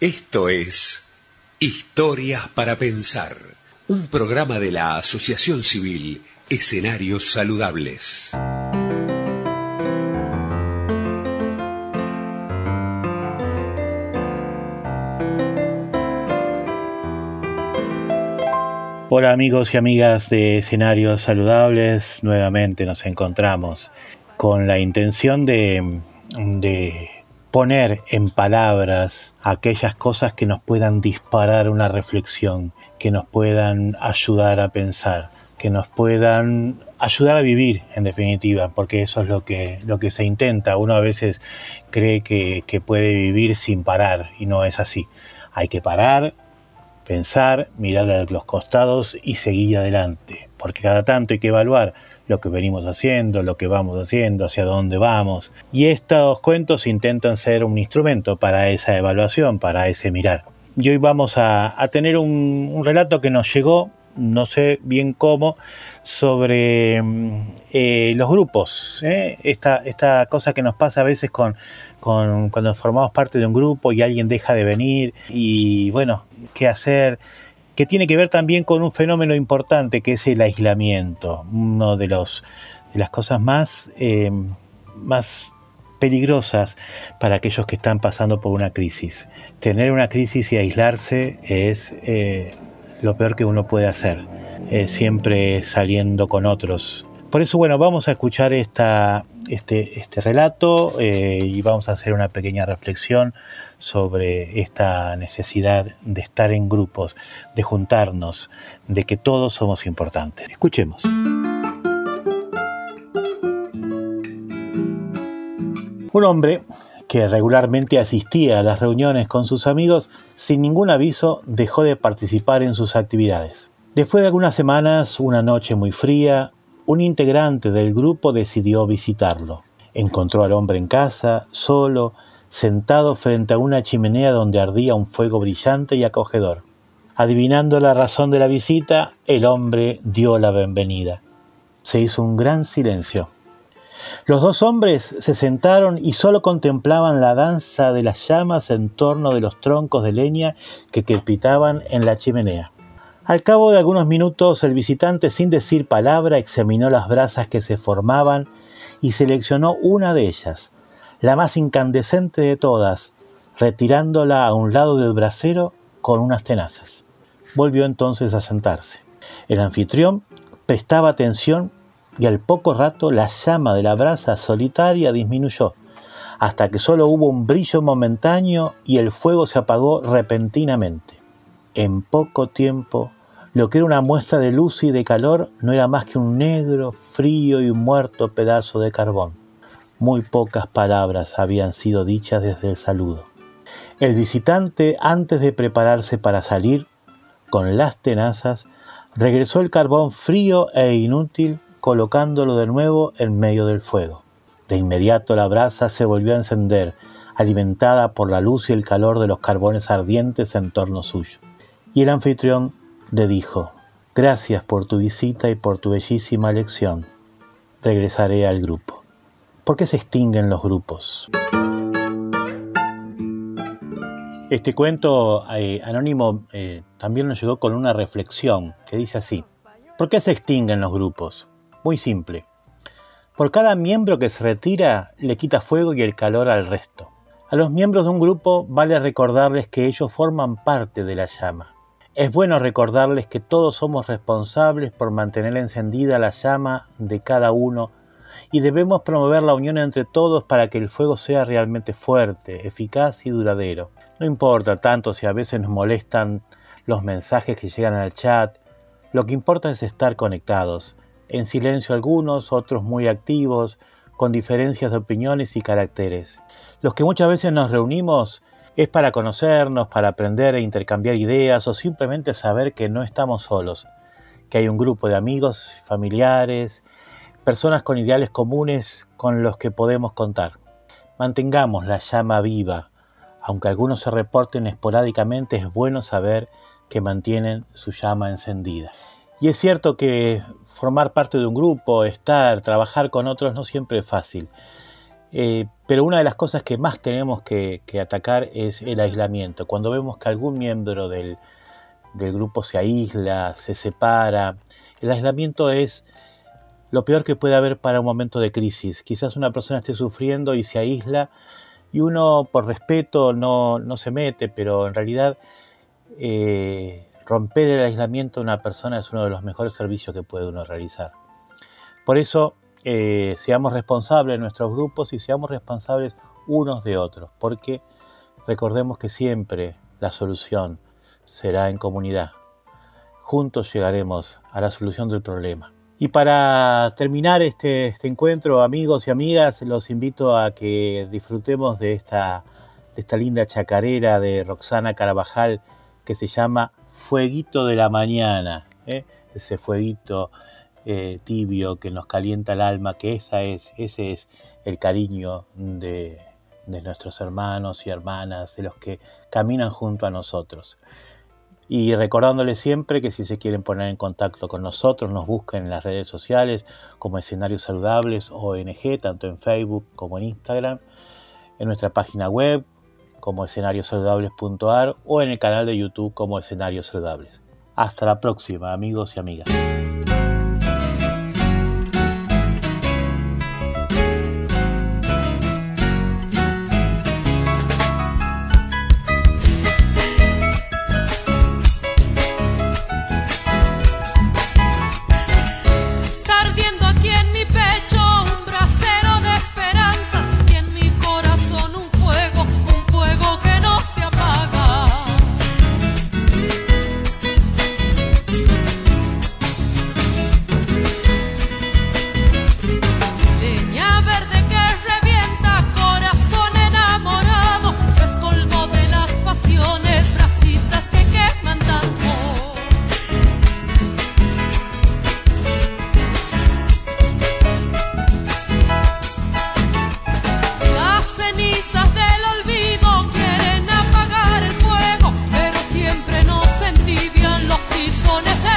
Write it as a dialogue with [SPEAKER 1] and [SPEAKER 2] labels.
[SPEAKER 1] Esto es Historias para Pensar, un programa de la Asociación Civil Escenarios Saludables.
[SPEAKER 2] Hola amigos y amigas de Escenarios Saludables, nuevamente nos encontramos con la intención de, poner en palabras aquellas cosas que nos puedan disparar una reflexión, que nos puedan ayudar a pensar, que nos puedan ayudar a vivir, en definitiva, porque eso es lo que, lo que se intenta. Uno a veces cree que, que puede vivir sin parar y no es así. Hay que parar, pensar, mirar a los costados y seguir adelante, porque cada tanto hay que evaluar lo que venimos haciendo, lo que vamos haciendo, hacia dónde vamos. Y estos cuentos intentan ser un instrumento para esa evaluación, para ese mirar. Y hoy vamos a, tener un, relato que nos llegó, no sé bien cómo, sobre mm, eh, los grupos. ¿eh? Esta, esta cosa que nos pasa a veces con, con cuando formamos parte de un grupo y alguien deja de venir y bueno, qué hacer que tiene que ver también con un fenómeno importante que es el aislamiento, uno de, de las cosas más, eh, más peligrosas para aquellos que están pasando por una crisis. Tener una crisis y aislarse es eh, lo peor que uno puede hacer, siempre saliendo con otros. Por eso, bueno, vamos a escuchar esta, este, este relato eh, y vamos a hacer una pequeña reflexión sobre esta necesidad de estar en grupos, de juntarnos, de que todos somos importantes. Escuchemos. Un hombre que regularmente asistía a las reuniones con sus amigos, sin ningún aviso dejó de participar en sus actividades. Después de algunas semanas, una noche muy fría, un integrante del grupo decidió visitarlo. Encontró al hombre en casa, solo, sentado frente a una chimenea donde ardía un fuego brillante y acogedor. Adivinando la razón de la visita, el hombre dio la bienvenida. Se hizo un gran silencio. Los dos hombres se sentaron y solo contemplaban la danza de las llamas en torno de los troncos de leña que crepitaban en la chimenea. Al cabo de algunos minutos, el visitante, sin decir palabra, examinó las brasas que se formaban y seleccionó una de ellas, la más incandescente de todas, retirándola a un lado del brasero con unas tenazas. Volvió entonces a sentarse. El anfitrión prestaba atención y al poco rato la llama de la brasa solitaria disminuyó, hasta que solo hubo un brillo momentáneo y el fuego se apagó repentinamente. En poco tiempo lo que era una muestra de luz y de calor no era más que un negro, frío y muerto pedazo de carbón. Muy pocas palabras habían sido dichas desde el saludo. El visitante, antes de prepararse para salir, con las tenazas, regresó el carbón frío e inútil, colocándolo de nuevo en medio del fuego. De inmediato la brasa se volvió a encender, alimentada por la luz y el calor de los carbones ardientes en torno suyo. Y el anfitrión le dijo, gracias por tu visita y por tu bellísima lección. Regresaré al grupo. ¿Por qué se extinguen los grupos? Este cuento eh, anónimo eh, también nos llegó con una reflexión que dice así. ¿Por qué se extinguen los grupos? Muy simple. Por cada miembro que se retira le quita fuego y el calor al resto. A los miembros de un grupo vale recordarles que ellos forman parte de la llama. Es bueno recordarles que todos somos responsables por mantener encendida la llama de cada uno y debemos promover la unión entre todos para que el fuego sea realmente fuerte, eficaz y duradero. No importa tanto si a veces nos molestan los mensajes que llegan al chat, lo que importa es estar conectados, en silencio algunos, otros muy activos, con diferencias de opiniones y caracteres. Los que muchas veces nos reunimos es para conocernos, para aprender e intercambiar ideas o simplemente saber que no estamos solos, que hay un grupo de amigos, familiares, personas con ideales comunes con los que podemos contar. Mantengamos la llama viva, aunque algunos se reporten esporádicamente, es bueno saber que mantienen su llama encendida. Y es cierto que formar parte de un grupo, estar, trabajar con otros no siempre es fácil. Eh, Pero una de las cosas que más tenemos que, atacar es el aislamiento. Cuando vemos que algún miembro del, del grupo se aísla, se separa, el aislamiento es lo peor que puede haber para un momento de crisis. Quizás una persona esté sufriendo y se aísla y uno por respeto no, no se mete, pero en realidad eh, romper el aislamiento de una persona es uno de los mejores servicios que puede uno realizar. Por eso, eh, seamos responsables de nuestros grupos y seamos responsables unos de otros, porque recordemos que siempre la solución será en comunidad. Juntos llegaremos a la solución del problema. Y para terminar este, este, encuentro, amigos y amigas, los invito a que disfrutemos de esta, de esta linda chacarera de Roxana Carabajal que se llama Fueguito de la Mañana. ¿eh? Ese fueguito eh, tibio que nos calienta el alma, que esa es, ese es el cariño de, de nuestros hermanos y hermanas, de los que caminan junto a nosotros. Y recordándoles siempre que si se quieren poner en contacto con nosotros, nos busquen en las redes sociales como Escenarios Saludables ONG, tanto en Facebook como en Instagram, en nuestra página web como escenariosaludables.ar o en el canal de YouTube como Escenarios Saludables. Hasta la próxima, amigos y amigas.
[SPEAKER 3] Distancia.